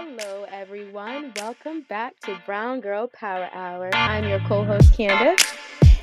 Hello, everyone. Welcome back to Brown Girl Power Hour. I'm your co host, Candace.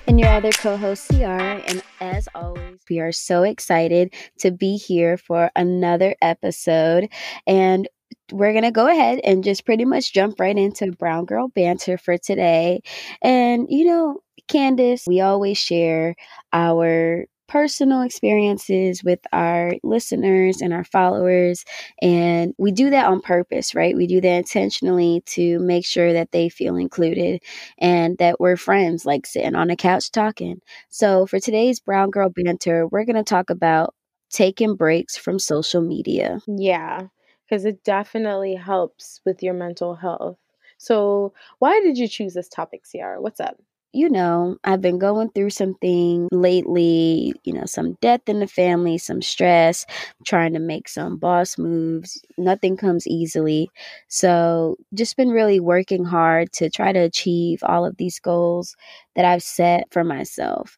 And your other co host, Ciara. And as always, we are so excited to be here for another episode. And we're going to go ahead and just pretty much jump right into Brown Girl Banter for today. And, you know, Candace, we always share our personal experiences with our listeners and our followers. And we do that on purpose, right? We do that intentionally to make sure that they feel included and that we're friends, like sitting on a couch talking. So for today's Brown Girl Banter, we're going to talk about taking breaks from social media. Yeah, because it definitely helps with your mental health. So, why did you choose this topic, Ciara? What's up? You know, I've been going through something lately, you know, some death in the family, some stress, trying to make some boss moves. Nothing comes easily. So, just been really working hard to try to achieve all of these goals that I've set for myself.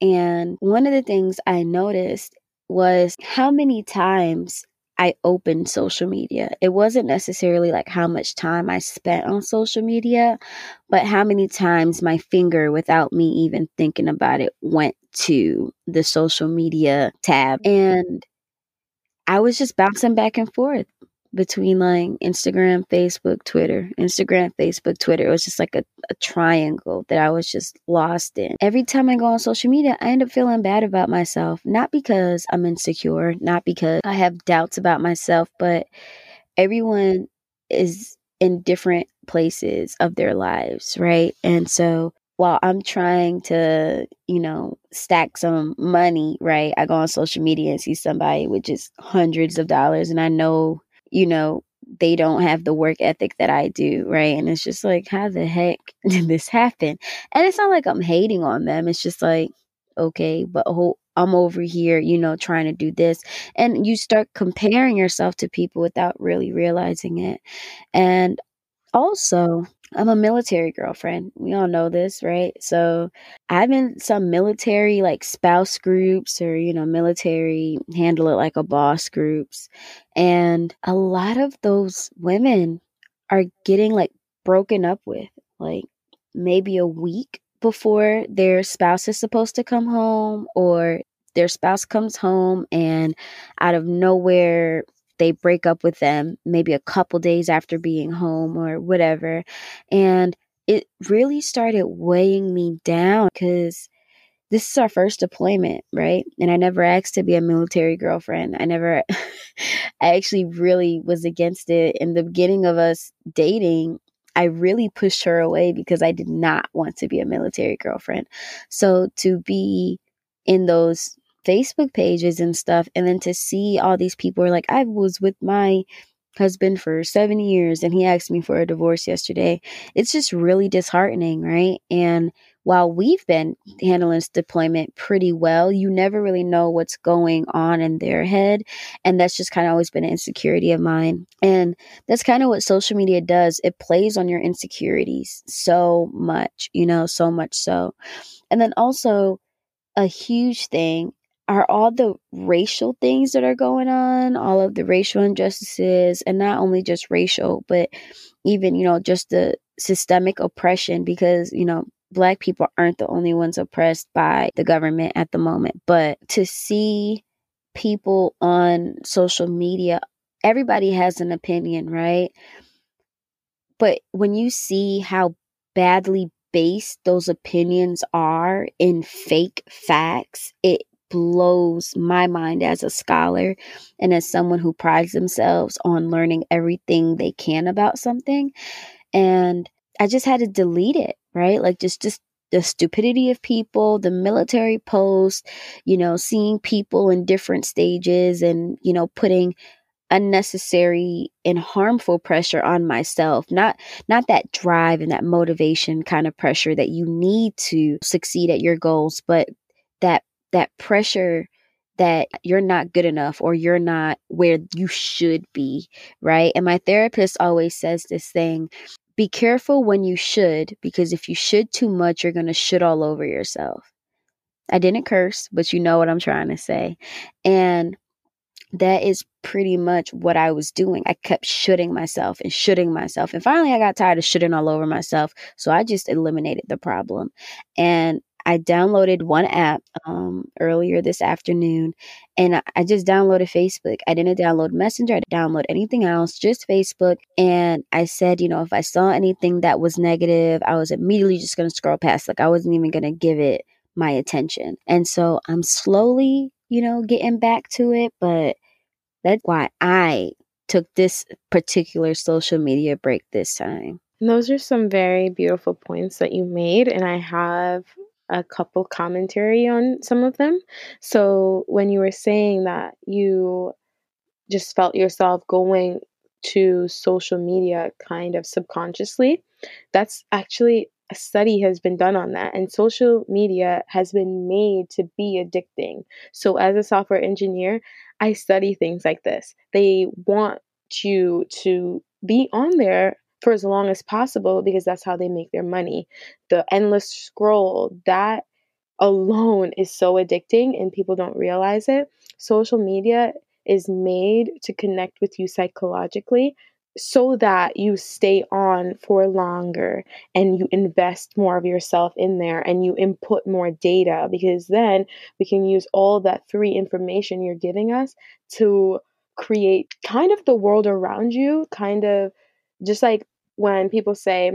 And one of the things I noticed was how many times I opened social media. It wasn't necessarily like how much time I spent on social media, but how many times my finger, without me even thinking about it, went to the social media tab. And I was just bouncing back and forth between like Instagram, Facebook, Twitter, Instagram, Facebook, Twitter. It was just like a, a triangle that I was just lost in. Every time I go on social media, I end up feeling bad about myself. Not because I'm insecure, not because I have doubts about myself, but everyone is in different places of their lives, right? And so while I'm trying to, you know, stack some money, right? I go on social media and see somebody with just hundreds of dollars and I know you know, they don't have the work ethic that I do, right? And it's just like, how the heck did this happen? And it's not like I'm hating on them. It's just like, okay, but I'm over here, you know, trying to do this. And you start comparing yourself to people without really realizing it. And also, I'm a military girlfriend. We all know this, right? So I'm in some military like spouse groups or, you know, military handle it like a boss groups. And a lot of those women are getting like broken up with like maybe a week before their spouse is supposed to come home or their spouse comes home and out of nowhere they break up with them maybe a couple days after being home or whatever. And it really started weighing me down because this is our first deployment, right? And I never asked to be a military girlfriend. I never, I actually really was against it. In the beginning of us dating, I really pushed her away because I did not want to be a military girlfriend. So to be in those Facebook pages and stuff. And then to see all these people are like, I was with my husband for seven years and he asked me for a divorce yesterday. It's just really disheartening, right? And while we've been handling this deployment pretty well, you never really know what's going on in their head. And that's just kind of always been an insecurity of mine. And that's kind of what social media does. It plays on your insecurities so much, you know, so much so. And then also, a huge thing are all the racial things that are going on, all of the racial injustices, and not only just racial, but even, you know, just the systemic oppression because, you know, black people aren't the only ones oppressed by the government at the moment. But to see people on social media, everybody has an opinion, right? But when you see how badly based those opinions are in fake facts, it blows my mind as a scholar and as someone who prides themselves on learning everything they can about something. And I just had to delete it, right? Like just just the stupidity of people, the military post, you know, seeing people in different stages and, you know, putting unnecessary and harmful pressure on myself not not that drive and that motivation kind of pressure that you need to succeed at your goals but that that pressure that you're not good enough or you're not where you should be, right? And my therapist always says this thing be careful when you should, because if you should too much, you're going to should all over yourself. I didn't curse, but you know what I'm trying to say. And that is pretty much what I was doing. I kept shooting myself and shooting myself. And finally, I got tired of shooting all over myself. So I just eliminated the problem. And I downloaded one app um, earlier this afternoon and I just downloaded Facebook. I didn't download Messenger, I didn't download anything else, just Facebook. And I said, you know, if I saw anything that was negative, I was immediately just going to scroll past. Like I wasn't even going to give it my attention. And so I'm slowly, you know, getting back to it. But that's why I took this particular social media break this time. And those are some very beautiful points that you made. And I have a couple commentary on some of them. So when you were saying that you just felt yourself going to social media kind of subconsciously, that's actually a study has been done on that and social media has been made to be addicting. So as a software engineer, I study things like this. They want you to be on there for as long as possible because that's how they make their money. The endless scroll, that alone is so addicting and people don't realize it. Social media is made to connect with you psychologically so that you stay on for longer and you invest more of yourself in there and you input more data because then we can use all that free information you're giving us to create kind of the world around you kind of just like when people say,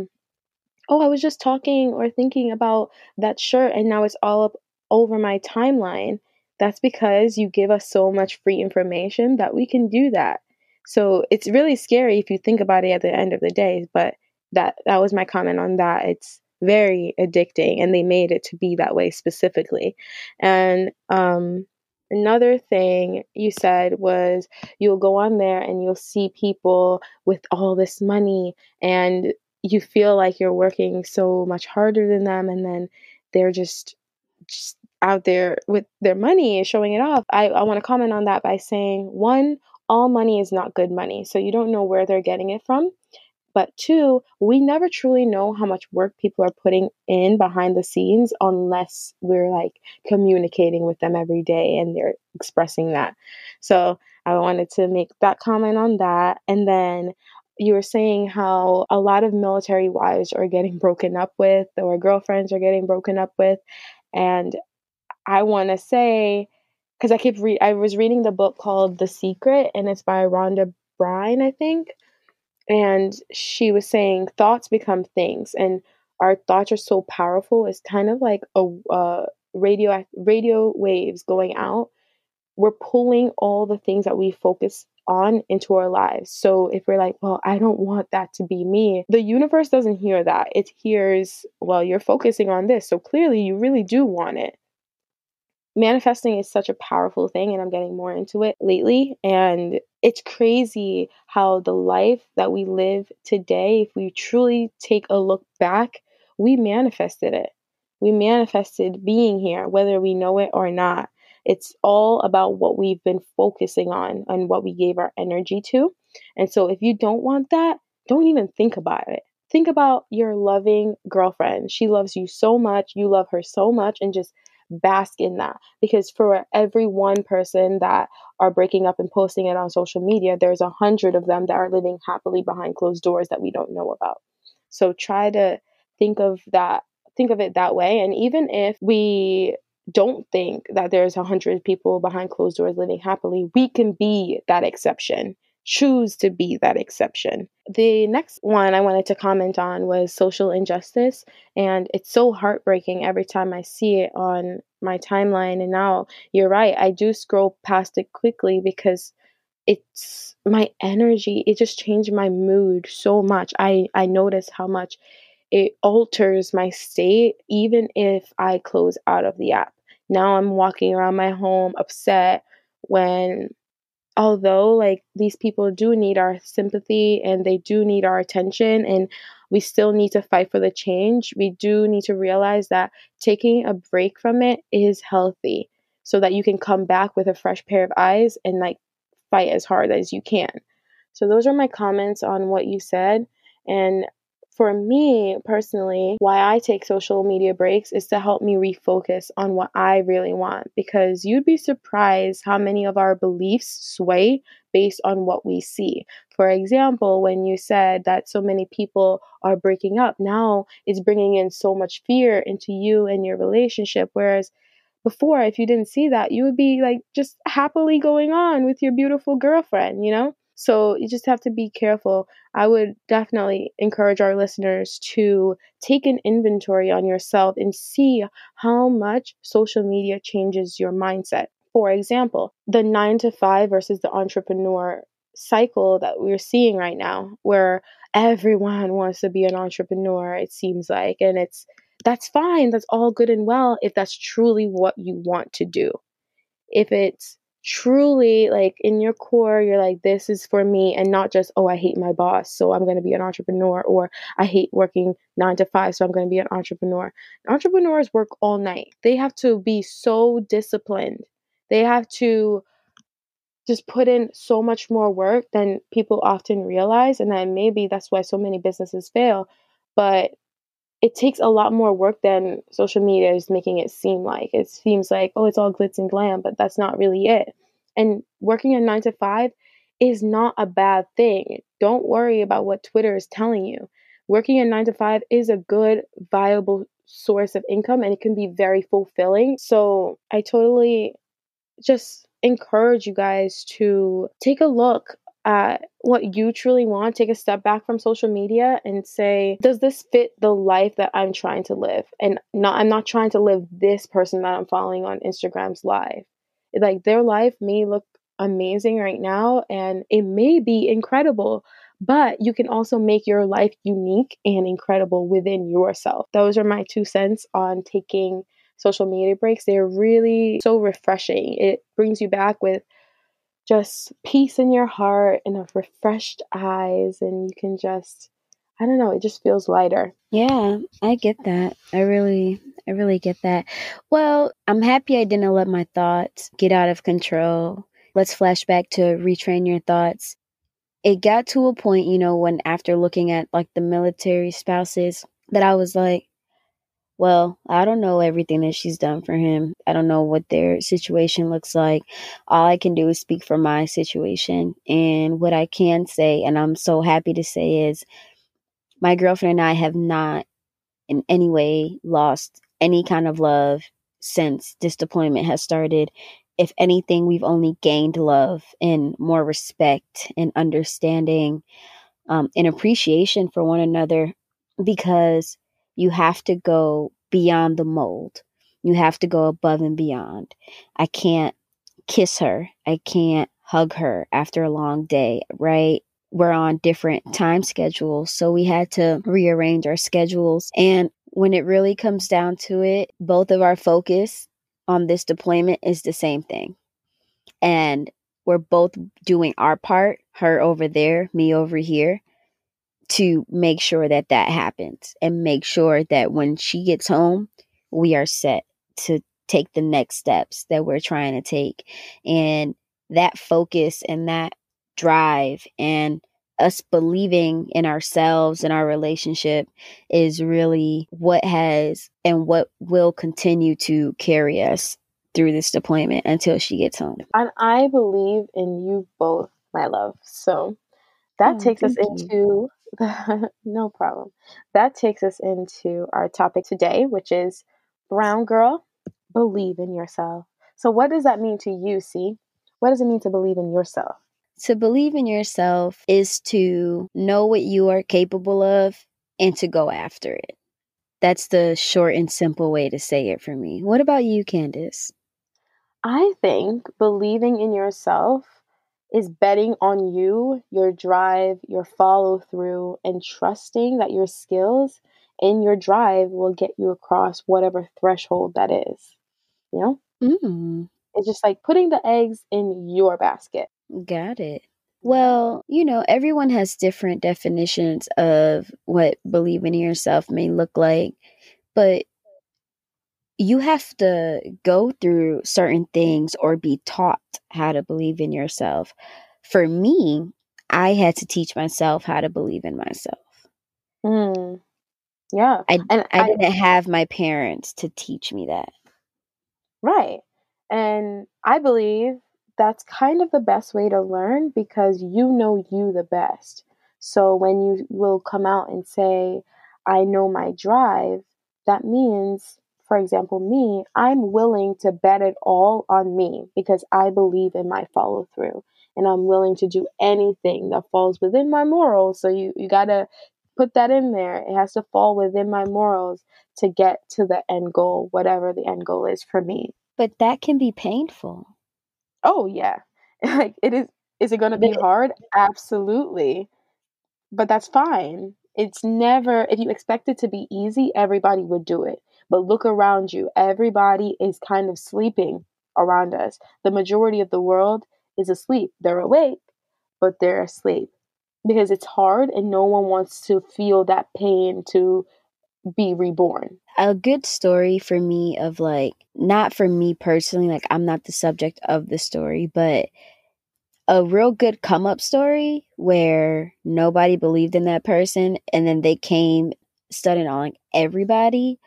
Oh, I was just talking or thinking about that shirt and now it's all up over my timeline. That's because you give us so much free information that we can do that. So it's really scary if you think about it at the end of the day, but that that was my comment on that. It's very addicting and they made it to be that way specifically. And um Another thing you said was you'll go on there and you'll see people with all this money and you feel like you're working so much harder than them and then they're just just out there with their money showing it off. I, I want to comment on that by saying one, all money is not good money. So you don't know where they're getting it from. But two, we never truly know how much work people are putting in behind the scenes unless we're like communicating with them every day and they're expressing that. So I wanted to make that comment on that. And then you were saying how a lot of military wives are getting broken up with or girlfriends are getting broken up with. And I want to say, because I keep re- I was reading the book called The Secret, and it's by Rhonda Byrne, I think and she was saying thoughts become things and our thoughts are so powerful it's kind of like a uh, radio radio waves going out. We're pulling all the things that we focus on into our lives. So if we're like well i don't want that to be me the universe doesn't hear that. It hears well you're focusing on this so clearly you really do want it manifesting is such a powerful thing and I'm getting more into it lately and it's crazy how the life that we live today if we truly take a look back we manifested it. We manifested being here whether we know it or not. It's all about what we've been focusing on and what we gave our energy to. And so if you don't want that don't even think about it. Think about your loving girlfriend. She loves you so much. You love her so much and just bask in that. Because for every one person that are breaking up and posting it on social media there's a hundred of them that are living happily behind closed doors that we don't know about. So try to think of that think of it that way. And even if we don't think that there's a hundred people behind closed doors living happily we can be that exception choose to be that exception. The next one I wanted to comment on was social injustice, and it's so heartbreaking every time I see it on my timeline. And now you're right, I do scroll past it quickly because it's my energy, it just changed my mood so much. I, I notice how much it alters my state even if I close out of the app. Now I'm walking around my home upset when although like these people do need our sympathy and they do need our attention and we still need to fight for the change, we do need to realize that taking a break from it is healthy so that you can come back with a fresh pair of eyes and like fight as hard as you can. So those are my comments on what you said and for me personally, why I take social media breaks is to help me refocus on what I really want because you'd be surprised how many of our beliefs sway based on what we see. For example, when you said that so many people are breaking up, now it's bringing in so much fear into you and your relationship. Whereas before, if you didn't see that, you would be like just happily going on with your beautiful girlfriend, you know? So you just have to be careful. I would definitely encourage our listeners to take an inventory on yourself and see how much social media changes your mindset. For example, the nine to five versus the entrepreneur cycle that we're seeing right now, where everyone wants to be an entrepreneur, it seems like, and it's that's fine. That's all good and well if that's truly what you want to do. If it's truly like in your core you're like this is for me and not just oh i hate my boss so i'm going to be an entrepreneur or i hate working 9 to 5 so i'm going to be an entrepreneur. Entrepreneurs work all night. They have to be so disciplined. They have to just put in so much more work than people often realize and then maybe that's why so many businesses fail but it takes a lot more work than social media is making it seem like. It seems like, oh, it's all glitz and glam, but that's not really it. And working a nine to five is not a bad thing. Don't worry about what Twitter is telling you. Working a nine to five is a good, viable source of income and it can be very fulfilling. So I totally just encourage you guys to take a look at what you truly want, take a step back from social media and say, does this fit the life that I'm trying to live? And not I'm not trying to live this person that I'm following on Instagram's live. Like their life may look amazing right now and it may be incredible, but you can also make your life unique and incredible within yourself. Those are my two cents on taking social media breaks. They're really so refreshing. It brings you back with just peace in your heart and of refreshed eyes and you can just I don't know, it just feels lighter. Yeah, I get that. I really I really get that. Well, I'm happy I didn't let my thoughts get out of control. Let's flash back to retrain your thoughts. It got to a point, you know, when after looking at like the military spouses that I was like, well, I don't know everything that she's done for him. I don't know what their situation looks like. All I can do is speak for my situation. And what I can say, and I'm so happy to say, is my girlfriend and I have not in any way lost any kind of love since this deployment has started. If anything, we've only gained love and more respect and understanding um, and appreciation for one another because you have to go beyond the mold. You have to go above and beyond. I can't kiss her. I can't hug her after a long day, right? We're on different time schedules. So we had to rearrange our schedules. And when it really comes down to it, both of our focus on this deployment is the same thing. And we're both doing our part, her over there, me over here to make sure that that happens and make sure that when she gets home, we are set to take the next steps that we're trying to take. And that focus and that drive and us believing in ourselves and our relationship is really what has and what will continue to carry us through this deployment until she gets home. And I believe in you both, my love. So that oh, takes us you. no problem. That takes us into our topic today, which is brown girl, believe in yourself. So, what does that mean to you, C? What does it mean to believe in yourself? To believe in yourself is to know what you are capable of and to go after it. That's the short and simple way to say it for me. What about you, Candace? I think believing in yourself is betting on you, your drive, your follow through, and trusting that your skills and your drive will get you across whatever threshold that is. You know? Mm. It's just like putting the eggs in your basket. Got it. Well, you know, everyone has different definitions of what believing in yourself may look like, but you have to go through certain things or be taught how to believe in yourself. For me, I had to teach myself how to believe in myself. Mm. Yeah. I And I I didn't have my parents to teach me that. right. And I believe that's kind of the best way to learn because you know you the best. So when you will come out and say, I know my drive, that means, for example, me, I'm willing to bet it all on me because I believe in my follow through and I'm willing to do anything that falls within my morals. So you, you got to put that in there. It has to fall within my morals to get to the end goal, whatever the end goal is for me. But that can be painful. Oh yeah. Like it is is it going to be hard? Absolutely. But that's fine. It's never if you expect it to be easy, everybody would do it. But look around you. Everybody is kind of sleeping around us. The majority of the world is asleep. They're awake, but they're asleep because it's hard and no one wants to feel that pain to be reborn. a good story for me of like not for me personally, like I'm not the subject of the story, but a real good come up story where nobody believed in that person and then they came studying on like everybody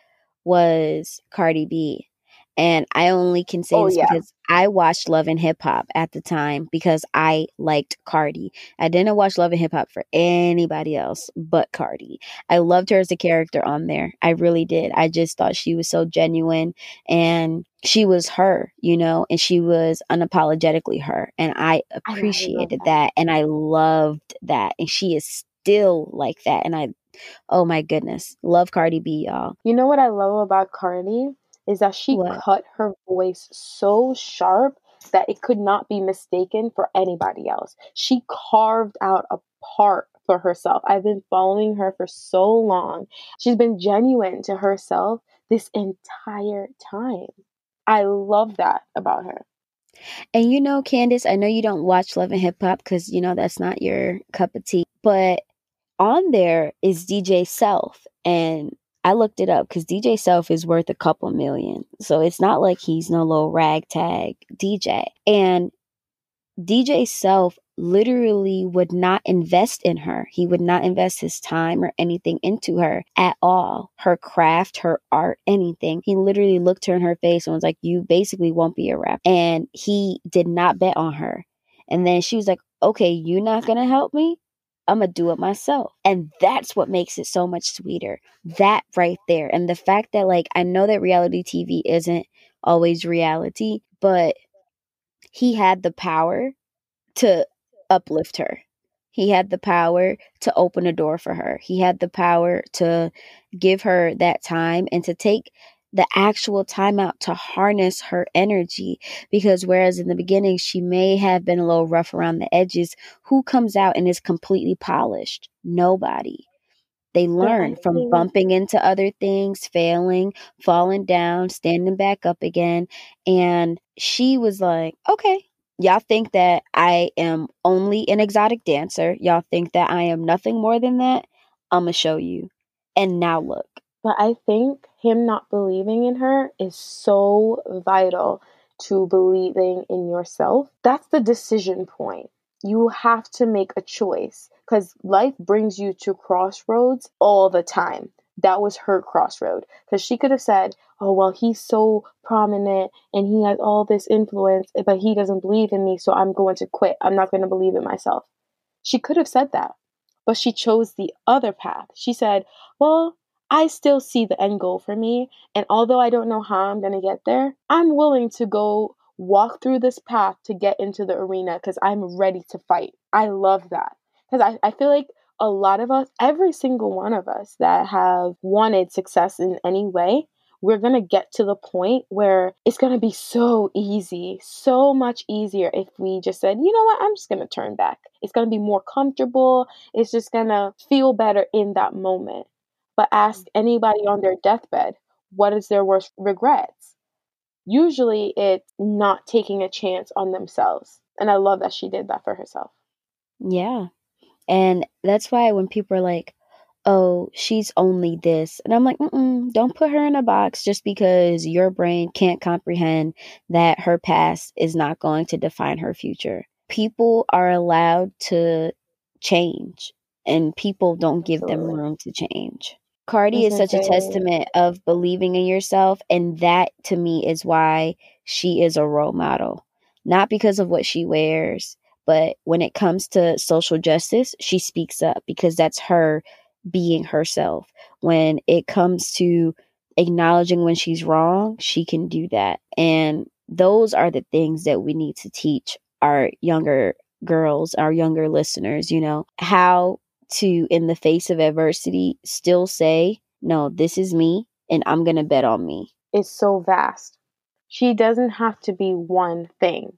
was Cardi B. And I only can say Oh this yeah. because I watched Love and Hip Hop at the time because I liked Cardi. I didn't watch Love and Hip Hop for anybody else but Cardi. I loved her as a character on there. I really did. I just thought she was so genuine and she was her, you know, and she was unapologetically her. And I know, I appreciated that. that and I loved that. And she is still like that. And I, oh my goodness, love Cardi B, y'all. You know what I love about Cardi is that she What? cut her voice so sharp that it could not be mistaken for anybody else. She carved out a part for herself. I've been following her for so long. She's been genuine to herself this entire time. I love that about her. And you know, Candace, I know you don't watch Love and Hip Hop because you know that's not your cup of tea, but on there is DJ Self. And I looked it up because DJ Self is worth a couple million. So it's not like he's no little ragtag DJ. And DJ Self literally would not invest in her. He would not invest his time or anything into her at all. Her craft, her art, anything. He literally looked her in her face and was like, You basically won't be a rap. And he did not bet on her. And then she was like, Okay, you're not going to help me? I'm going to do it myself. And that's what makes it so much sweeter. That right there. And the fact that, like, I know that reality TV isn't always reality, but he had the power to uplift her. He had the power to open a door for her. He had the power to give her that time and to take the actual time out to harness her energy. Because whereas in the beginning she may have been a little rough around the edges, who comes out and is completely polished? Nobody. They learn from bumping into other things, failing, falling down, standing back up again. And she was like, okay, y'all think that I am only an exotic dancer. Y'all think that I am nothing more than that. I'm going to show you. And now look. But I think him not believing in her is so vital to believing in yourself. That's the decision point. You have to make a choice because life brings you to crossroads all the time. That was her crossroad because she could have said, Oh, well, he's so prominent and he has all this influence, but he doesn't believe in me, so I'm going to quit. I'm not going to believe in myself. She could have said that, but she chose the other path. She said, Well, I still see the end goal for me. And although I don't know how I'm going to get there, I'm willing to go walk through this path to get into the arena because I'm ready to fight. I love that. Because I, I feel like a lot of us, every single one of us that have wanted success in any way, we're going to get to the point where it's going to be so easy, so much easier if we just said, you know what, I'm just going to turn back. It's going to be more comfortable. It's just going to feel better in that moment. But ask mm. anybody on their deathbed, what is their worst regrets? Usually it's not taking a chance on themselves. And I love that she did that for herself. Yeah. And that's why when people are like, oh, she's only this. And I'm like, Mm-mm, don't put her in a box just because your brain can't comprehend that her past is not going to define her future. People are allowed to change, and people don't give them room to change. Cardi is such a testament of believing in yourself. And that to me is why she is a role model. Not because of what she wears, but when it comes to social justice, she speaks up because that's her being herself. When it comes to acknowledging when she's wrong, she can do that. And those are the things that we need to teach our younger girls, our younger listeners, you know, how to, in the face of adversity, still say, no, this is me and I'm going to bet on me. It's so vast. She doesn't have to be one thing.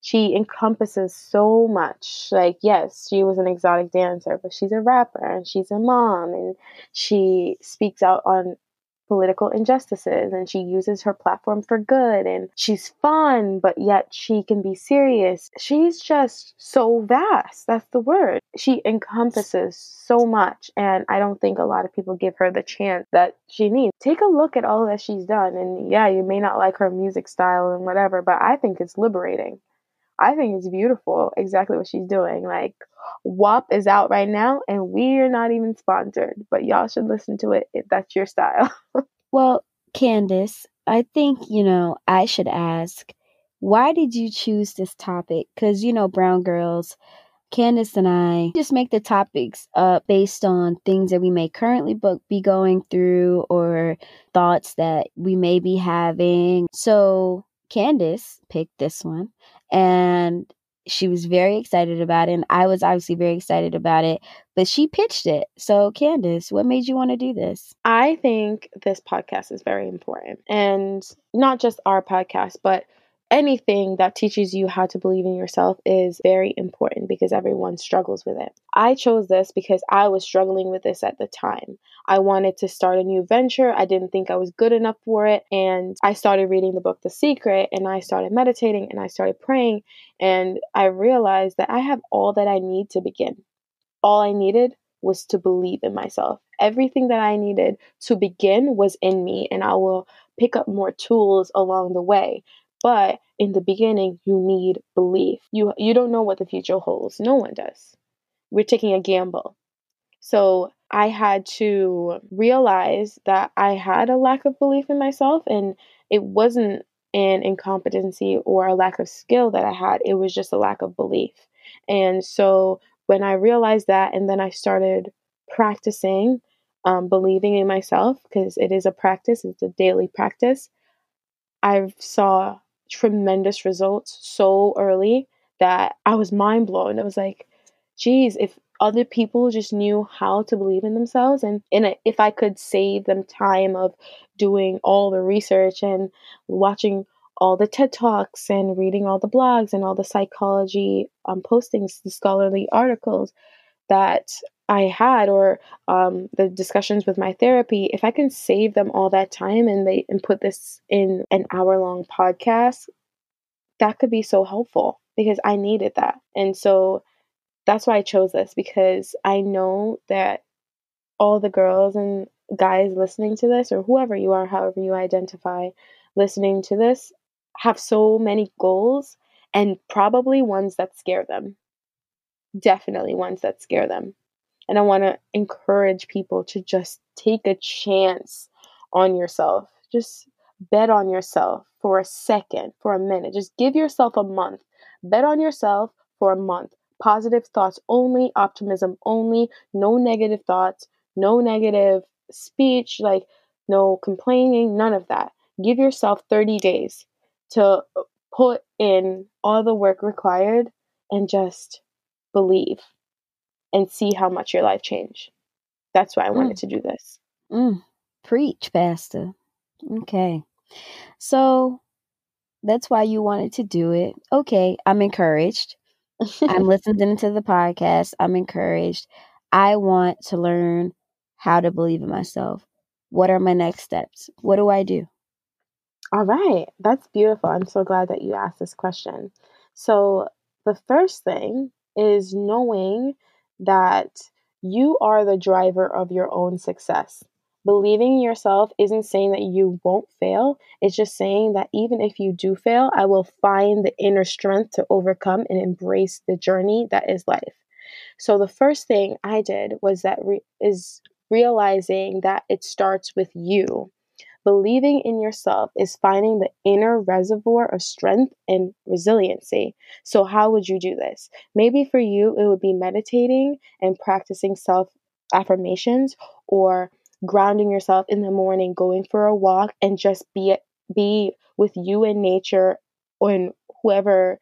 She encompasses so much. Like, yes, she was an exotic dancer, but she's a rapper and she's a mom and she speaks out on political injustices and she uses her platform for good and she's fun, but yet she can be serious. She's just so vast. That's the word. She encompasses so much, and I don't think a lot of people give her the chance that she needs. Take a look at all that she's done, and yeah, you may not like her music style and whatever, but I think it's liberating. I think it's beautiful exactly what she's doing. Like WAP is out right now and we're not even sponsored, but y'all should listen to it if that's your style. well, Candace, I think, you know, I should ask, why did you choose this topic? Cuz you know, brown girls Candace and I just make the topics up based on things that we may currently be going through or thoughts that we may be having. So Candace picked this one and she was very excited about it and I was obviously very excited about it but she pitched it. So Candace what made you want to do this? I think this podcast is very important and not just our podcast but anything that teaches you how to believe in yourself is very important because everyone struggles with it. I chose this because I was struggling with this at the time. I wanted to start a new venture. I didn't think I was good enough for it. And I started reading the book The Secret and I started meditating and I started praying. And I realized that I have all that I need to begin. All I needed was to believe in myself. Everything that I needed to begin was in me, and I will pick up more tools along the way. But in the beginning, you need belief. You you don't know what the future holds. No one does. We're taking a gamble. So I had to realize that I had a lack of belief in myself and it wasn't an incompetency or a lack of skill that I had. It was just a lack of belief. And so when I realized that and then I started practicing um, believing in myself because it is a practice, it's a daily practice. I saw tremendous results so early that I was mind blown. It was like, geez, if other people just knew how to believe in themselves and, and if I could save them time of doing all the research and watching all the TED Talks and reading all the blogs and all the psychology um, postings, the scholarly articles that I had or um, the discussions with my therapy, if I can save them all that time and they and put this in an hour long podcast, that could be so helpful because I needed that. And so that's why I chose this because I know that all the girls and guys listening to this or whoever you are, however you identify listening to this, have so many goals and probably ones that scare them. Definitely ones that scare them. And I want to encourage people to just take a chance on yourself. Just bet on yourself for a second, for a minute. Just give yourself a month. Bet on yourself for a month. Positive thoughts only, optimism only, no negative thoughts, no negative speech, like no complaining, none of that. Give yourself 30 days to put in all the work required and just believe and see how much your life changed. That's why I wanted mm. to do this. Mm. Preach, Pastor. Okay. So that's why you wanted to do it. Okay, I'm encouraged. I'm listening to the podcast. I'm encouraged. I want to learn how to believe in myself. What are my next steps? What do I do? All right, that's beautiful. I'm so glad that you asked this question. So, the first thing is knowing that you are the driver of your own success. Believing in yourself isn't saying that you won't fail. It's just saying that even if you do fail, I will find the inner strength to overcome and embrace the journey that is life. So the first thing I did was that re- is realizing that it starts with you. Believing in yourself is finding the inner reservoir of strength and resiliency. So, how would you do this? Maybe for you, it would be meditating and practicing self affirmations or grounding yourself in the morning, going for a walk, and just be be with you and nature and whoever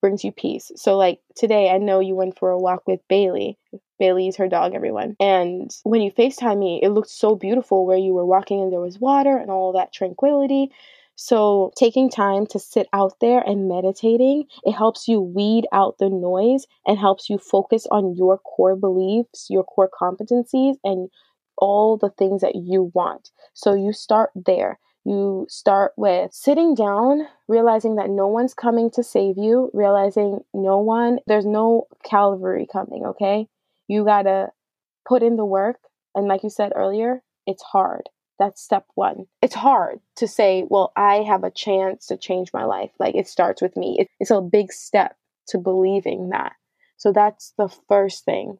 brings you peace. So, like today, I know you went for a walk with Bailey. Bailey is her dog, everyone. And when you FaceTime me, it looked so beautiful where you were walking and there was water and all that tranquility. So, taking time to sit out there and meditating, it helps you weed out the noise and helps you focus on your core beliefs, your core competencies, and all the things that you want. So, you start there. You start with sitting down, realizing that no one's coming to save you, realizing no one, there's no Calvary coming, okay? You gotta put in the work. And like you said earlier, it's hard. That's step one. It's hard to say, well, I have a chance to change my life. Like it starts with me. It's a big step to believing that. So that's the first thing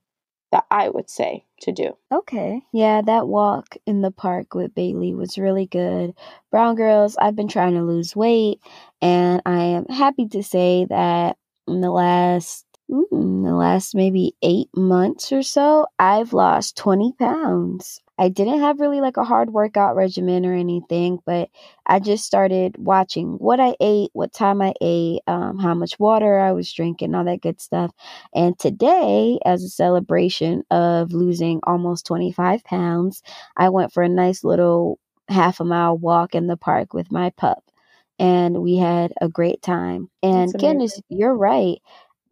that I would say to do. Okay. Yeah, that walk in the park with Bailey was really good. Brown Girls, I've been trying to lose weight, and I am happy to say that in the last mm, the last maybe eight months or so, I've lost 20 pounds. I didn't have really like a hard workout regimen or anything, but I just started watching what I ate, what time I ate, um, how much water I was drinking, all that good stuff. And today, as a celebration of losing almost 25 pounds, I went for a nice little half a mile walk in the park with my pup. And we had a great time. And goodness, you're right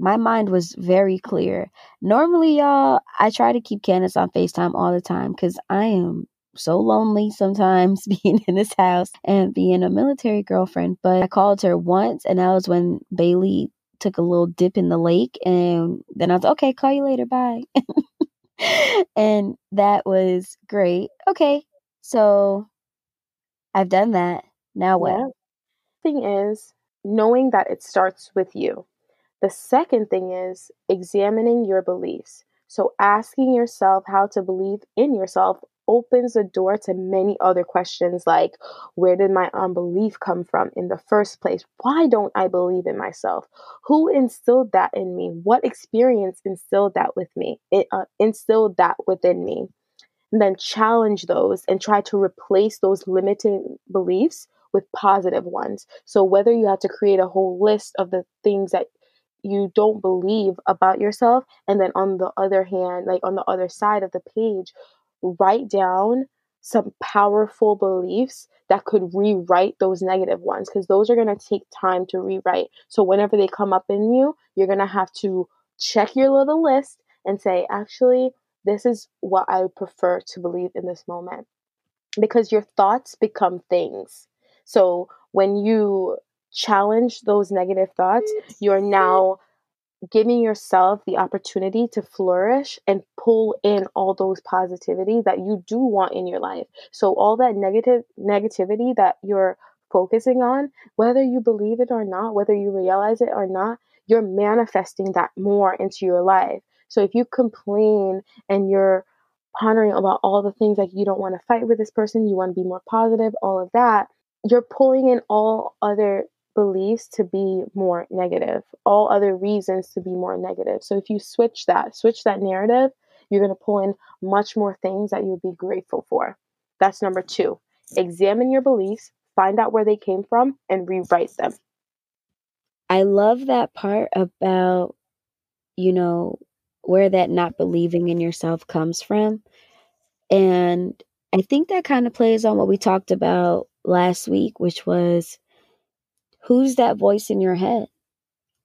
my mind was very clear. Normally, y'all, I try to keep Candace on FaceTime all the time because I am so lonely sometimes being in this house and being a military girlfriend. But I called her once, and that was when Bailey took a little dip in the lake. And then I was okay, call you later. Bye. and that was great. Okay. So I've done that. Now what? Yeah. Thing is, knowing that it starts with you. The second thing is examining your beliefs. So, asking yourself how to believe in yourself opens the door to many other questions like where did my unbelief come from in the first place? Why don't I believe in myself? Who instilled that in me? What experience instilled that with me? It uh, instilled that within me. And then challenge those and try to replace those limiting beliefs with positive ones. So whether you have to create a whole list of the things that you don't believe about yourself and then on the other hand like on the other side of the page write down some powerful beliefs that could rewrite those negative ones because those are going to take time to rewrite. So whenever they come up in you you're going to have to check your little list and say actually this is what i prefer to believe in this moment. Because your thoughts become things. So when you challenge those negative thoughts, you're now giving yourself the opportunity to flourish and pull in all those positivity that you do want in your life. So all that negative negativity that you're focusing on, whether you believe it or not, whether you realize it or not, you're manifesting that more into your life. So if you complain and you're pondering about all the things like you don't want to fight with this person, you want to be more positive, all of that, you're pulling in all other beliefs to be more negative, all other reasons to be more negative. So if you switch that, switch that narrative, you're going to pull in much more things that you'll be grateful for. That's number two. Examine your beliefs, find out where they came from, and rewrite them. I love that part about, you know, where that not believing in yourself comes from. And I think that kind of plays on what we talked about last week, which was Who's that voice in your head?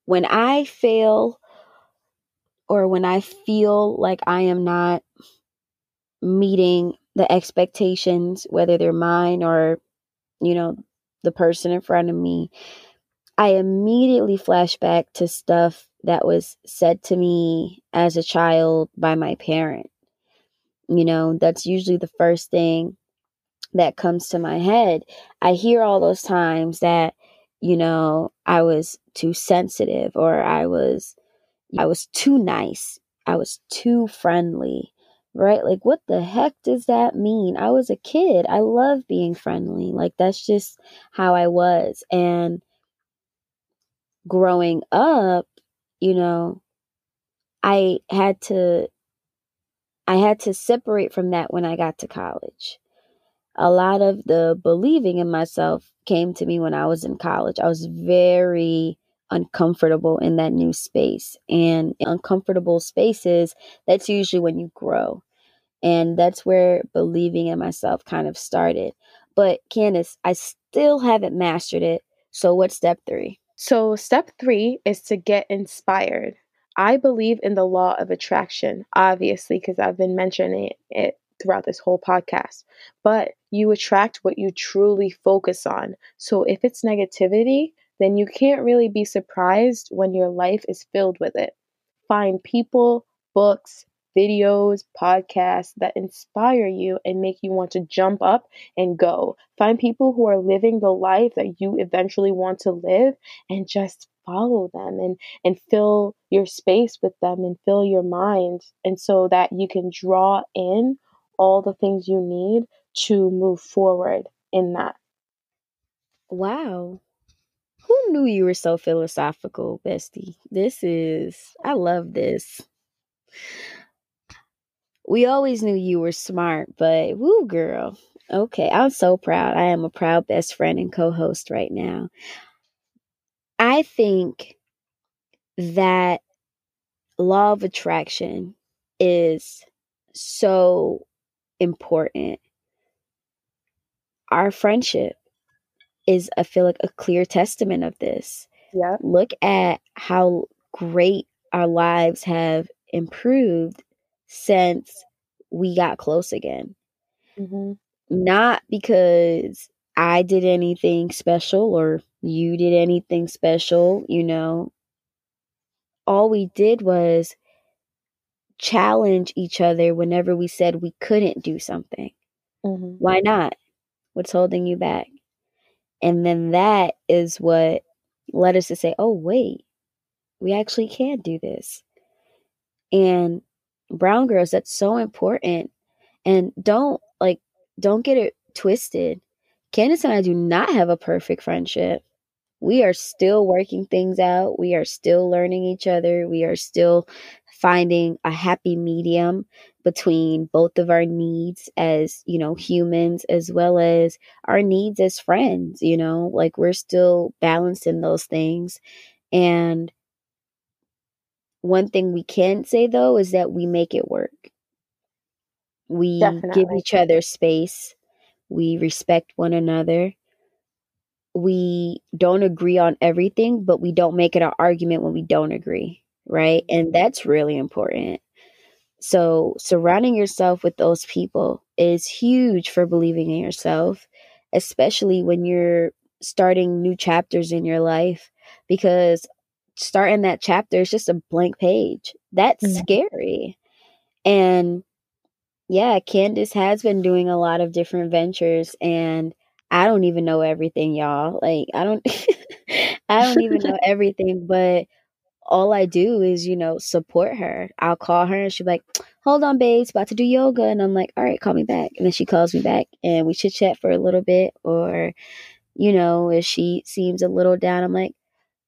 When I fail or when I feel like I am not meeting the expectations, whether they're mine or, you know, the person in front of me, I immediately flash back to stuff that was said to me as a child by my parent. You know, that's usually the first thing that comes to my head. I hear all those times that you know, I was too sensitive or I was I was too nice. I was too friendly, right? Like, what the heck does that mean? I was a kid. I love being friendly. Like, that's just how I was. And growing up, you know, I had to I had to separate from that when I got to college. A lot of the believing in myself came to me when I was in college. I was very uncomfortable in that new space. And uncomfortable spaces, that's usually when you grow. And that's where believing in myself kind of started. But Candace, I still haven't mastered it. So what's step three? So, step three is to get inspired. I believe in the law of attraction, obviously, because I've been mentioning it throughout this whole podcast. But you attract what you truly focus on. So, if it's negativity, then you can't really be surprised when your life is filled with it. Find people, books, videos, podcasts that inspire you and make you want to jump up and go. Find people who are living the life that you eventually want to live and just follow them and and fill your space with them and fill your mind and so that you can draw in all the things you need to move forward in that. Wow. Who knew you were so philosophical, bestie? This is, I love this we always knew you were smart, but woo, girl. Okay, I'm so proud. I am a proud best friend and co host right now. I think that law of attraction is so important. Our friendship is, I feel like, a clear testament of this. Yeah. Look at how great our lives have improved since we got close again. Mm-hmm. Not because I did anything special or you did anything special, you know. All we did was challenge each other whenever we said we couldn't do something. Mm-hmm. Why not? What's holding you back? And then that is what led us to say, oh, wait, we actually can do this. And brown girls that's so important and don't like don't get it twisted candace and i do not have a perfect friendship we are still working things out we are still learning each other we are still finding a happy medium between both of our needs as you know humans as well as our needs as friends you know like we're still balancing those things and one thing we can say though is that we make it work. We Definitely. give each other space. We respect one another. We don't agree on everything, but we don't make it an argument when we don't agree, right? And that's really important. So, surrounding yourself with those people is huge for believing in yourself, especially when you're starting new chapters in your life because starting that chapter is just a blank page. That's mm-hmm. scary. And yeah, Candace has been doing a lot of different ventures and I don't even know everything, y'all. Like I don't I don't even know everything, but all I do is, you know, support her. I'll call her and she'll be like, Hold on, babes, about to do yoga. And I'm like, All right, call me back. And then she calls me back and we chit chat for a little bit. Or, you know, if she seems a little down, I'm like,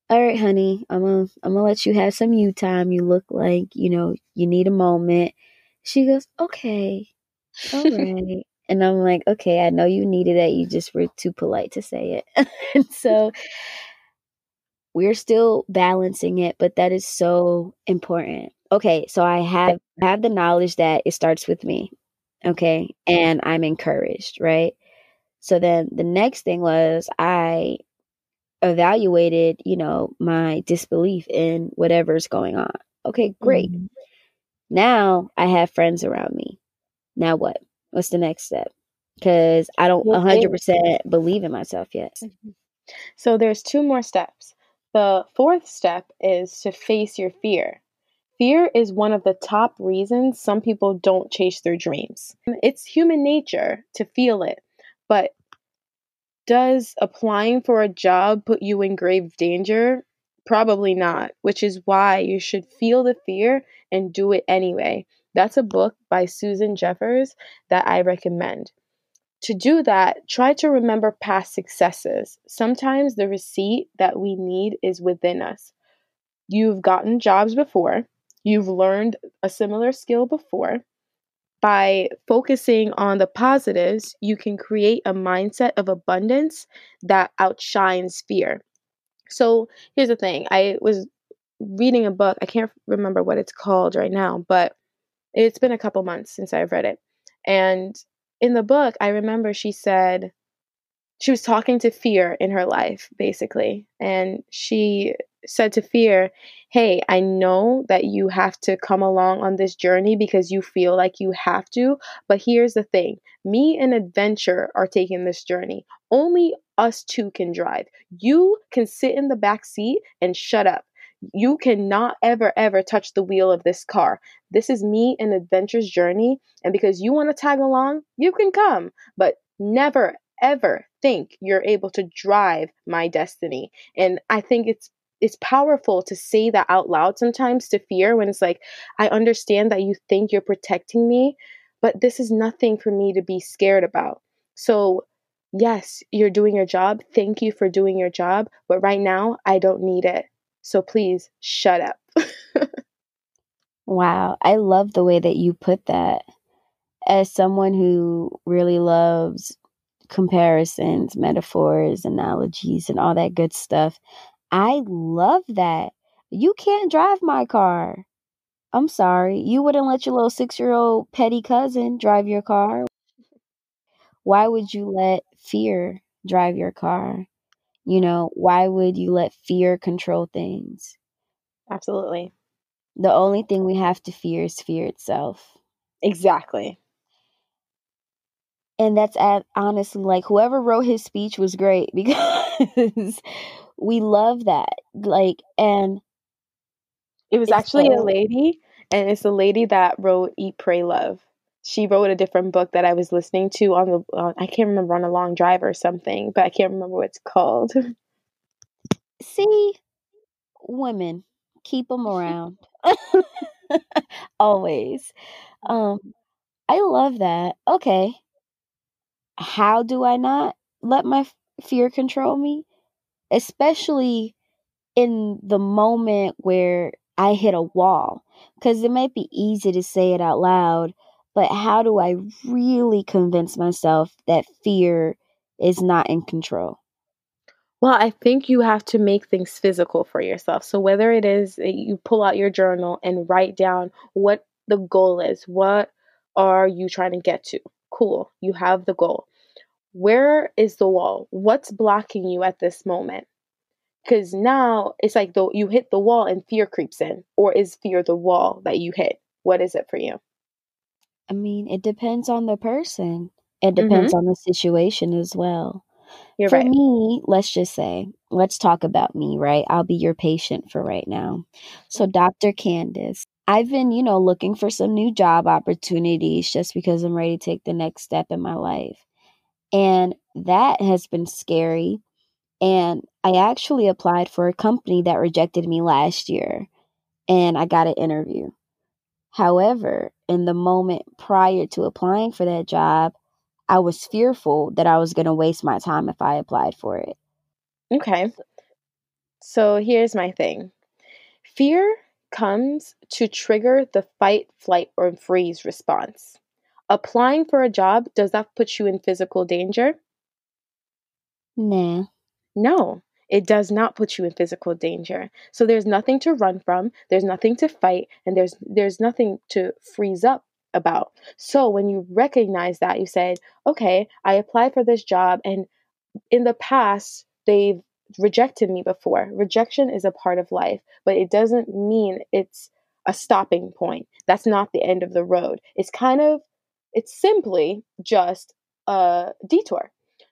all right, honey, I'm gonna I'm gonna let you have some you time. You look like you know you need a moment. She goes, okay, all right, and I'm like, okay, I know you needed that. You just were too polite to say it, and so we're still balancing it, but that is so important. Okay, so I have have the knowledge that it starts with me, okay, and I'm encouraged, right? So then the next thing was I evaluated, you know, my disbelief in whatever's going on. Okay, great. Mm-hmm. Now I have friends around me. Now what? What's the next step? Because I don't 100% believe in myself yet. Mm-hmm. So there's two more steps. The fourth step is to face your fear. Fear is one of the top reasons some people don't chase their dreams. It's human nature to feel it, but does applying for a job put you in grave danger? Probably not, which is why you should feel the fear and do it anyway. That's a book by Susan Jeffers that I recommend. To do that, try to remember past successes. Sometimes the receipt that we need is within us. You've gotten jobs before, you've learned a similar skill before. By focusing on the positives, you can create a mindset of abundance that outshines fear. So here's the thing I was reading a book, I can't remember what it's called right now, but it's been a couple months since I've read it. And in the book, I remember she said, she was talking to fear in her life, basically. And she said to fear, Hey, I know that you have to come along on this journey because you feel like you have to. But here's the thing me and adventure are taking this journey. Only us two can drive. You can sit in the back seat and shut up. You cannot ever, ever touch the wheel of this car. This is me an adventure's journey. And because you want to tag along, you can come. But never, ever think you're able to drive my destiny. And I think it's it's powerful to say that out loud sometimes to fear when it's like I understand that you think you're protecting me, but this is nothing for me to be scared about. So, yes, you're doing your job. Thank you for doing your job, but right now I don't need it. So please shut up. wow, I love the way that you put that. As someone who really loves comparisons, metaphors, analogies, and all that good stuff. I love that. You can't drive my car. I'm sorry. You wouldn't let your little six year old petty cousin drive your car. Why would you let fear drive your car? You know, why would you let fear control things? Absolutely. The only thing we have to fear is fear itself. Exactly and that's at honestly like whoever wrote his speech was great because we love that like and it was actually so, a lady and it's a lady that wrote eat pray love she wrote a different book that i was listening to on the uh, i can't remember on a long drive or something but i can't remember what it's called. See? Women keep them around. Always. Um i love that. Okay. How do I not let my fear control me? Especially in the moment where I hit a wall. Because it might be easy to say it out loud, but how do I really convince myself that fear is not in control? Well, I think you have to make things physical for yourself. So, whether it is eh, you pull out your journal and write down what the goal is, what are you trying to get to? Cool, you have the goal where is the wall? What's blocking you at this moment? Because now it's like though you hit the wall and fear creeps in, or is fear the wall that you hit? What is it for you? I mean, it depends on the person. It depends mm-hmm. on the situation as well. You're for right. me, let's just say, let's talk about me, right? I'll be your patient for right now. So, Dr. Candace, I've been, you know, looking for some new job opportunities just because I'm ready to take the next step in my life. And that has been scary. And I actually applied for a company that rejected me last year and I got an interview. However, in the moment prior to applying for that job, I was fearful that I was going to waste my time if I applied for it. Okay. So here's my thing fear comes to trigger the fight, flight, or freeze response. Applying for a job, does that put you in physical danger? Nah. No, it does not put you in physical danger. So there's nothing to run from, there's nothing to fight, and there's there's nothing to freeze up about. So when you recognize that, you say, okay, I applied for this job and in the past they've rejected me before. Rejection is a part of life, but it doesn't mean it's a stopping point. That's not the end of the road. It's kind of it's simply just a detour.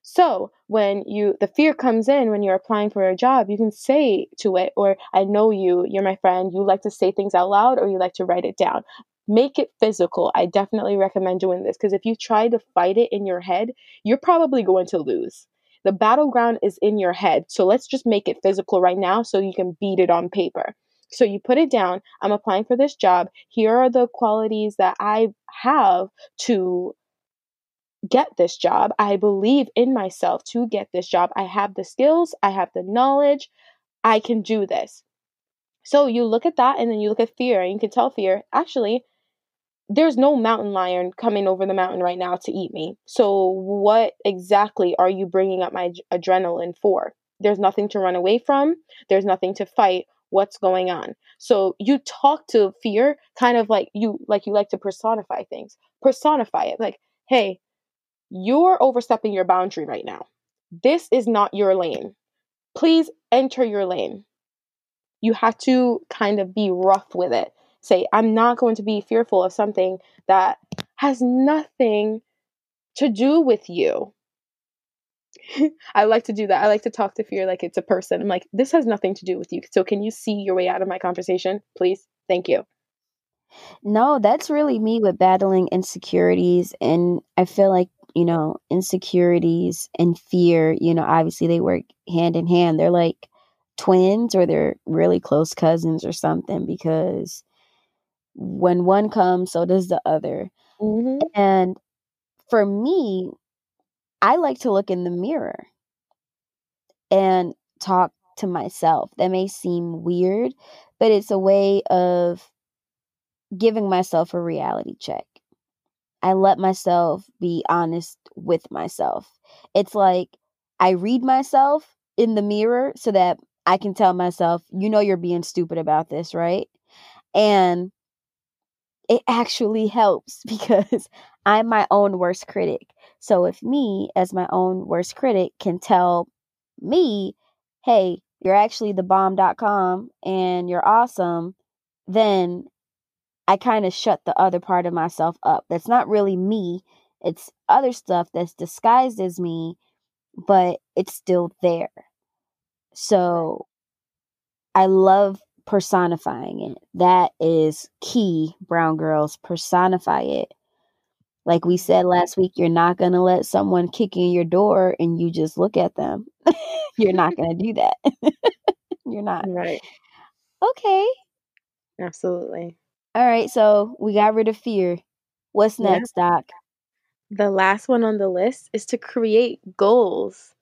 So when you the fear comes in when you're applying for a job, you can say to it, or I know you, you're my friend, you like to say things out loud or you like to write it down. Make it physical. I definitely recommend doing this because if you try to fight it in your head, you're probably going to lose. The battleground is in your head. So let's just make it physical right now so you can beat it on paper. So you put it down. I'm applying for this job. Here are the qualities that I have to get this job. I believe in myself to get this job. I have the skills, I have the knowledge. I can do this. So you look at that and then you look at fear and you can tell fear, actually, there's no mountain lion coming over the mountain right now to eat me. So what exactly are you bringing up my adrenaline for? There's nothing to run away from. There's nothing to fight. What's going on? So you talk to fear kind of like you like you like to personify things. Personify it. Like, "Hey, you're overstepping your boundary right now. This is not your lane. Please enter your lane." You have to kind of be rough with it. Say, "I'm not going to be fearful of something that has nothing to do with you." I like to do that. I like to talk to fear like it's a person. I'm like, this has nothing to do with you. So can you see your way out of my conversation, please? Thank you. No, that's really me with battling insecurities. And I feel like, you know, insecurities and fear, you know, obviously they work hand in hand. They're like twins or they're really close cousins or something because when one comes, so does the other. Mm-hmm. And for me, I like to look in the mirror and talk to myself. That may seem weird, but it's a way of giving myself a reality check. I let myself be honest with myself. It's like I read myself in the mirror so that I can tell myself, you know, you're being stupid about this, right? And it actually helps because I'm my own worst critic. So if me, as my own worst critic, can tell me, hey, you're actually the bomb.com and you're awesome, then I kind of shut the other part of myself up. That's not really me. It's other stuff that's disguised as me, but it's still there. So I love personifying it. That is key, brown girls. Personify it. Like we said last week, you're not going to let someone kick in your door and you just look at them. you're not going to do that. you're not. Right. Okay. Absolutely. All right. So we got rid of fear. What's Yeah. next, Doc? The last one on the list is to create goals.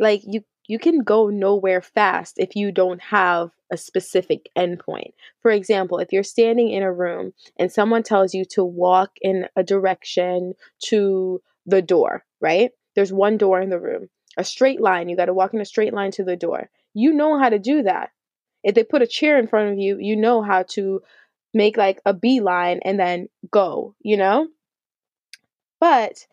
Like you you can go nowhere fast if you don't have a specific endpoint. For example, if you're standing in a room and someone tells you to walk in a direction to the door, right? There's one door in the room, a straight line. You got to walk in a straight line to the door. You know how to do that. If they put a chair in front of you, you know how to make like a beeline and then go, you know? But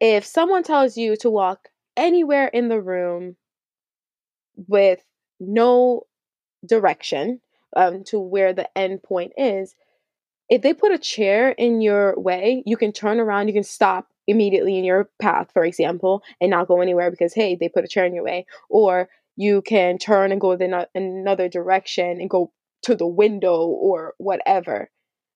if someone tells you to walk anywhere in the room with no direction um, to where the end point is, if they put a chair in your way, you can turn around, you can stop immediately in your path, for example, and not go anywhere because, hey, they put a chair in your way. Or you can turn and go in another direction and go to the window or whatever.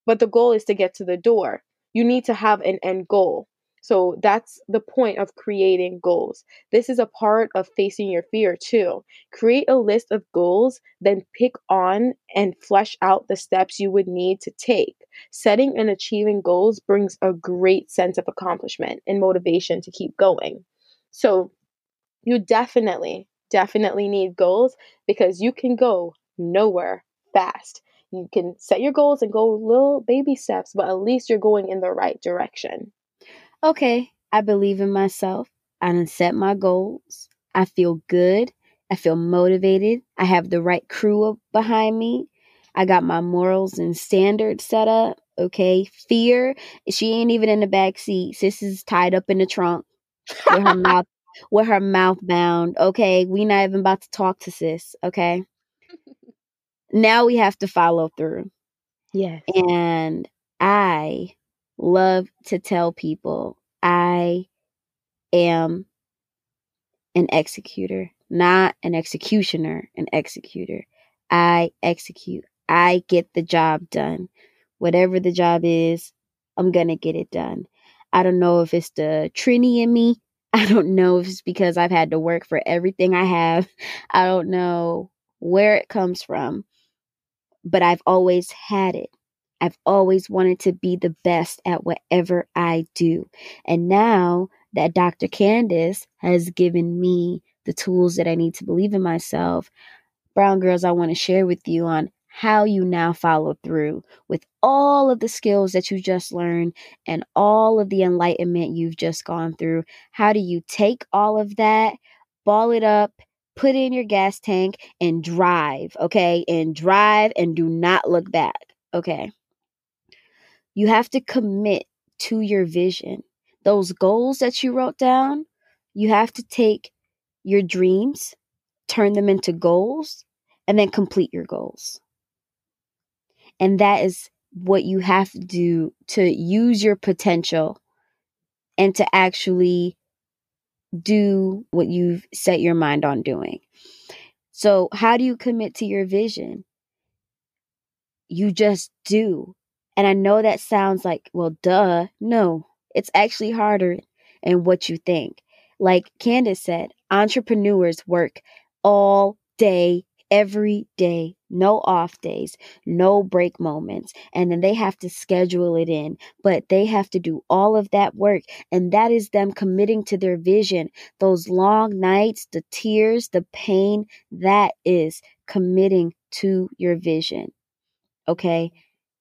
But the goal is to get to the door. You need to have an end goal. So that's the point of creating goals. This is a part of facing your fear too. Create a list of goals, then pick on and flesh out the steps you would need to take. Setting and achieving goals brings a great sense of accomplishment and motivation to keep going. So you definitely, definitely need goals because you can go nowhere fast. You can set your goals and go little baby steps, but at least you're going in the right direction. Okay, I believe in myself. I done set my goals. I feel good. I feel motivated. I have the right crew behind me. I got my morals and standards set up. Okay, fear. She ain't even in the back seat. Sis is tied up in the trunk with her mouth with her mouth bound. Okay, we not even about to talk to sis. Okay, now we have to follow through. Yes. And I love to tell people I am an executor, not an executioner, an executor. I execute. I get the job done. Whatever the job is, I'm going to get it done. I don't know if it's the Trini in me. I don't know if it's because I've had to work for everything I have. I don't know where it comes from. But I've always had it. I've always wanted to be the best at whatever I do. And now that Dr. Candace has given me the tools that I need to believe in myself, Brown Girls, I want to share with you on how you now follow through with all of the skills that you just learned and all of the enlightenment you've just gone through. How do you take all of that, ball it up, put in your gas tank, and drive, okay? And drive and do not look back, okay? You have to commit to your vision. Those goals that you wrote down, you have to take your dreams, turn them into goals, and then complete your goals. And that is what you have to do to use your potential and to actually do what you've set your mind on doing. So, how do you commit to your vision? You just do. And I know that sounds like, well, duh. No, it's actually harder than what you think. Like Candace said, entrepreneurs work all day every day, no off days, no break moments. And then they have to schedule it in, but they have to do all of that work. And that is them committing to their vision. Those long nights, the tears, the pain, that is committing to your vision. Okay.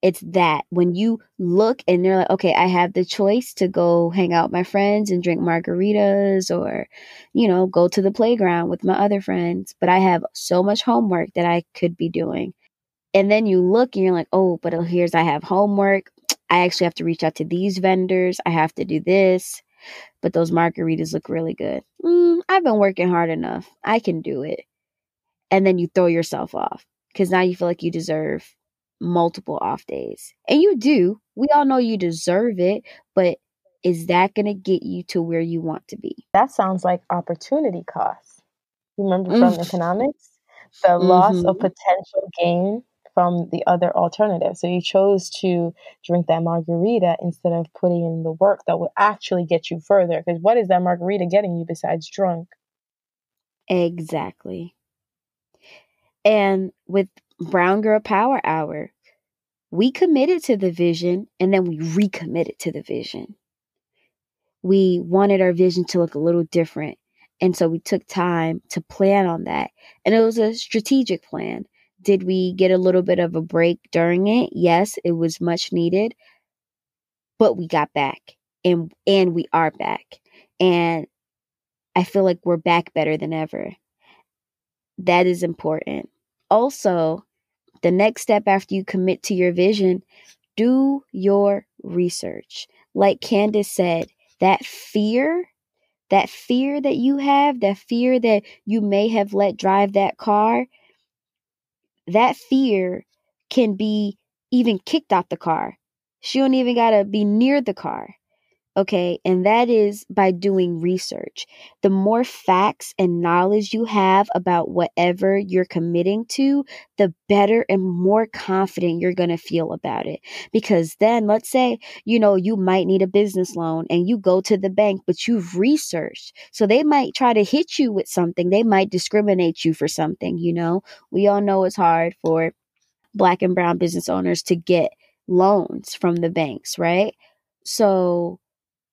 It's that when you look and they're like, okay, I have the choice to go hang out with my friends and drink margaritas or, you know, go to the playground with my other friends, but I have so much homework that I could be doing. And then you look and you're like, oh, but here's I have homework. I actually have to reach out to these vendors. I have to do this. But those margaritas look really good. Mm, I've been working hard enough. I can do it. And then you throw yourself off because now you feel like you deserve multiple off days. And you do. We all know you deserve it, but is that going to get you to where you want to be? That sounds like opportunity cost. You remember from mm. economics? The mm-hmm. loss of mm-hmm. potential gain from the other alternative. So you chose to drink that margarita instead of putting in the work that will actually get you further. Because what is that margarita getting you besides drunk? Exactly. And with Brown Girl Power Hour. We committed to the vision and then we recommitted to the vision. We wanted our vision to look a little different. And so we took time to plan on that. And it was a strategic plan. Did we get a little bit of a break during it? Yes, it was much needed. But we got back and and we are back. And I feel like we're back better than ever. That is important. Also, the next step after you commit to your vision, do your research. Like Candace said, that fear, that fear that you have, that fear that you may have let drive that car, that fear can be even kicked off the car. She don't even got to be near the car. Okay, and that is by doing research. The more facts and knowledge you have about whatever you're committing to, the better and more confident you're going to feel about it. Because then, let's say, you know, you might need a business loan and you go to the bank, but you've researched. So they might try to hit you with something, they might discriminate you for something, you know. We all know it's hard for black and brown business owners to get loans from the banks, right? So,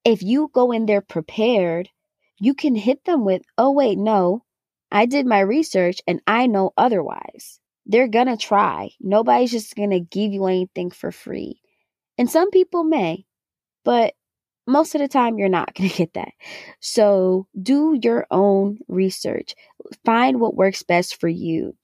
if you go in there prepared, you can hit them with, oh, wait, no, I did my research and I know otherwise. They're going to try. Nobody's just going to give you anything for free. And some people may, but most of the time you're not going to get that. So do your own research. Find what works best for you.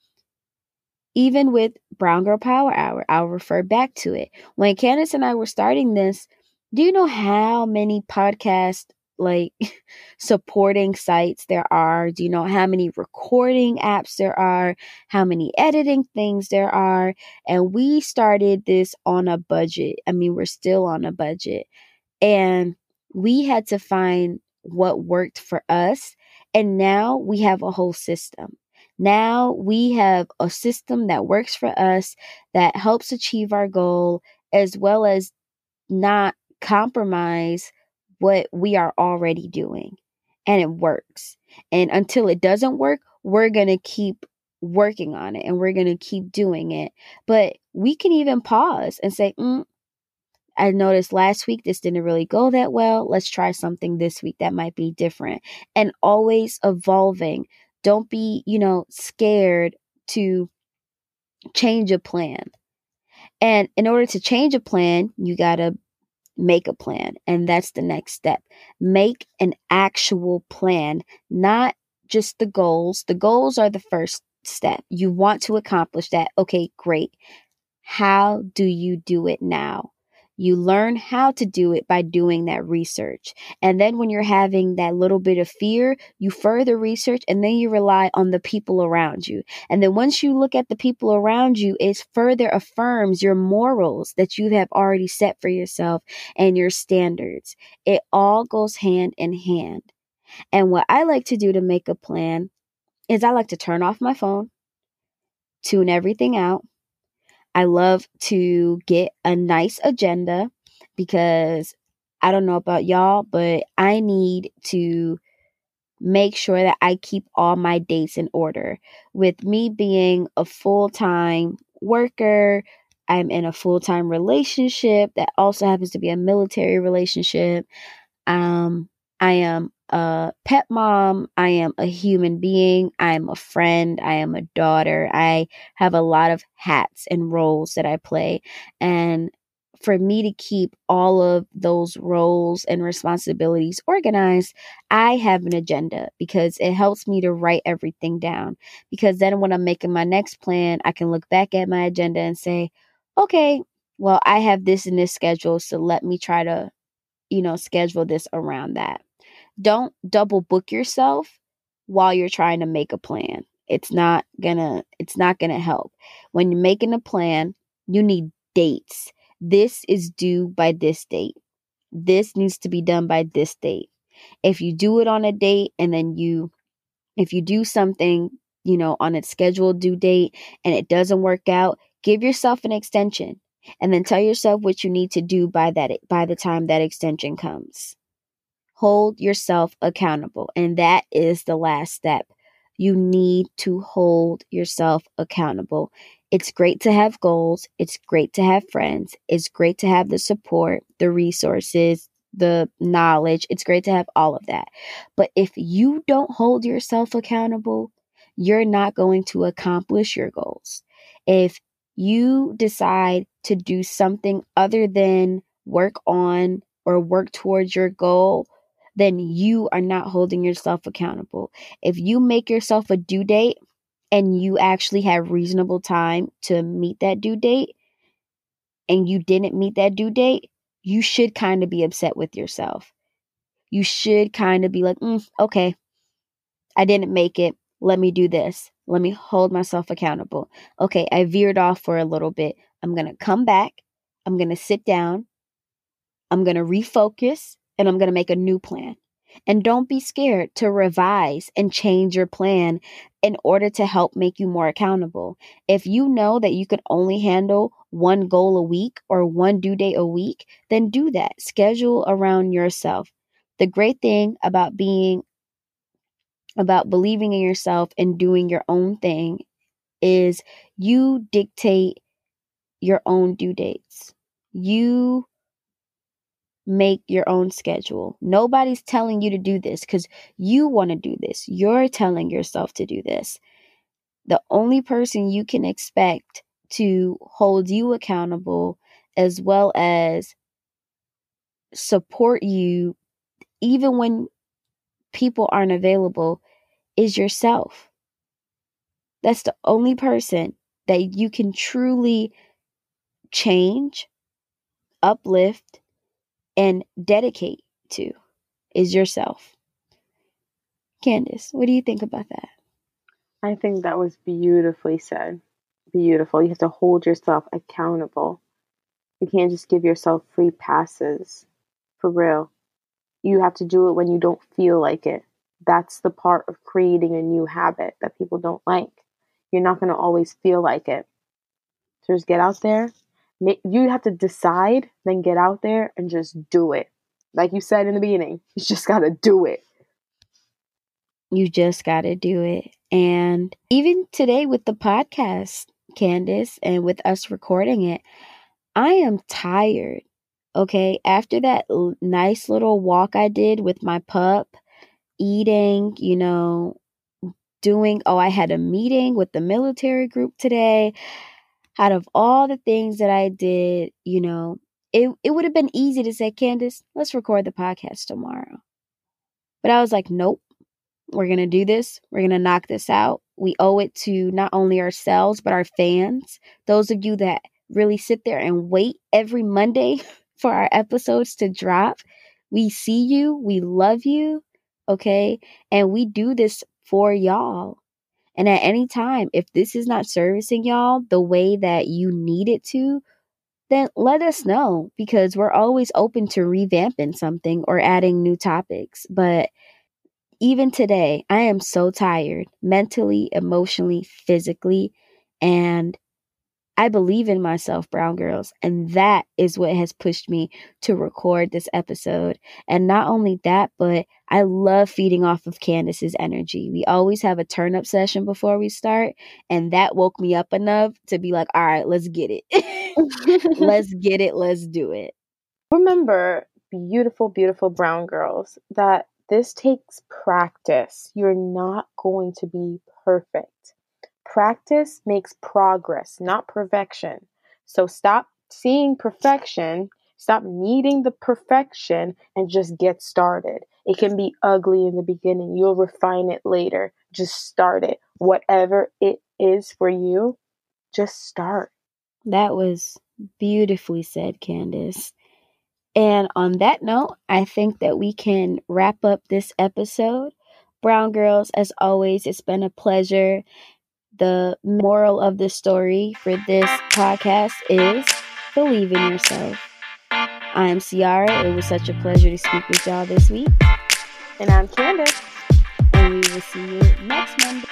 Even with Brown Girl Power Hour, I'll refer back to it. When Candace and I were starting this, do you know how many podcast like supporting sites there are? Do you know how many recording apps there are? How many editing things there are? And we started this on a budget. I mean, we're still on a budget. And we had to find what worked for us. And now we have a whole system. Now we have a system that works for us that helps achieve our goal as well as not compromise what we are already doing and it works. And until it doesn't work, we're going to keep working on it and we're going to keep doing it. But we can even pause and say, mm, I noticed last week this didn't really go that well. Let's try something this week that might be different and always evolving. Don't be, you know, scared to change a plan. And in order to change a plan, you got to make a plan. And that's the next step. Make an actual plan, not just the goals. The goals are the first step. You want to accomplish that. Okay, great. How do you do it now? You learn how to do it by doing that research. And then when you're having that little bit of fear, you further research and then you rely on the people around you. And then once you look at the people around you, it further affirms your morals that you have already set for yourself and your standards. It all goes hand in hand. And what I like to do to make a plan is I like to turn off my phone, tune everything out, I love to get a nice agenda because I don't know about y'all, but I need to make sure that I keep all my dates in order. With me being a full time worker, I'm in a full time relationship that also happens to be a military relationship. Um, I am a pet mom. I am a human being. I'm a friend. I am a daughter. I have a lot of hats and roles that I play. And for me to keep all of those roles and responsibilities organized, I have an agenda because it helps me to write everything down. Because then when I'm making my next plan, I can look back at my agenda and say, okay, well, I have this in this schedule. So let me try to, you know, schedule this around that. Don't double book yourself while you're trying to make a plan. It's not gonna it's not gonna help. When you're making a plan, you need dates. This is due by this date. This needs to be done by this date. If you do it on a date and then you if you do something, you know, on its scheduled due date and it doesn't work out, give yourself an extension and then tell yourself what you need to do by that by the time that extension comes. Hold yourself accountable. And that is the last step. You need to hold yourself accountable. It's great to have goals. It's great to have friends. It's great to have the support, the resources, the knowledge. It's great to have all of that. But if you don't hold yourself accountable, you're not going to accomplish your goals. If you decide to do something other than work on or work towards your goal, then you are not holding yourself accountable. If you make yourself a due date and you actually have reasonable time to meet that due date and you didn't meet that due date, you should kind of be upset with yourself. You should kind of be like, mm, okay, I didn't make it. Let me do this. Let me hold myself accountable. Okay, I veered off for a little bit. I'm going to come back. I'm going to sit down. I'm going to refocus and I'm going to make a new plan. And don't be scared to revise and change your plan in order to help make you more accountable. If you know that you can only handle one goal a week or one due date a week, then do that. Schedule around yourself. The great thing about being about believing in yourself and doing your own thing is you dictate your own due dates. You make your own schedule. Nobody's telling you to do this because you want to do this. You're telling yourself to do this. The only person you can expect to hold you accountable as well as support you even when people aren't available is yourself. That's the only person that you can truly change, uplift, and dedicate to is yourself. Candace, what do you think about that? I think that was beautifully said. Beautiful. You have to hold yourself accountable. You can't just give yourself free passes. For real. You have to do it when you don't feel like it. That's the part of creating a new habit that people don't like. You're not going to always feel like it. So just get out there, you have to decide, then get out there and just do it. Like you said in the beginning, you just got to do it. You just got to do it. And even today with the podcast, Candace, and with us recording it, I am tired. Okay. After that l- nice little walk I did with my pup, eating, you know, doing, oh, I had a meeting with the military group today. Out of all the things that I did, you know, it, it would have been easy to say, Candace, let's record the podcast tomorrow. But I was like, nope, we're going to do this. We're going to knock this out. We owe it to not only ourselves, but our fans. Those of you that really sit there and wait every Monday for our episodes to drop. We see you. We love you. Okay. And we do this for y'all. And at any time, if this is not servicing y'all the way that you need it to, then let us know because we're always open to revamping something or adding new topics. But even today, I am so tired mentally, emotionally, physically, and I believe in myself, Brown Girls, and that is what has pushed me to record this episode. And not only that, but I love feeding off of Candace's energy. We always have a turn up session before we start, and that woke me up enough to be like, all right, let's get it. let's get it. Let's do it. Remember, beautiful, beautiful brown girls, that this takes practice. You're not going to be perfect. Practice makes progress, not perfection. So stop seeing perfection, stop needing the perfection, and just get started. It can be ugly in the beginning, you'll refine it later. Just start it. Whatever it is for you, just start. That was beautifully said, Candace. And on that note, I think that we can wrap up this episode. Brown Girls, as always, it's been a pleasure. The moral of the story for this podcast is believe in yourself. I'm Ciara. It was such a pleasure to speak with y'all this week. And I'm Candace. And we will see you next Monday.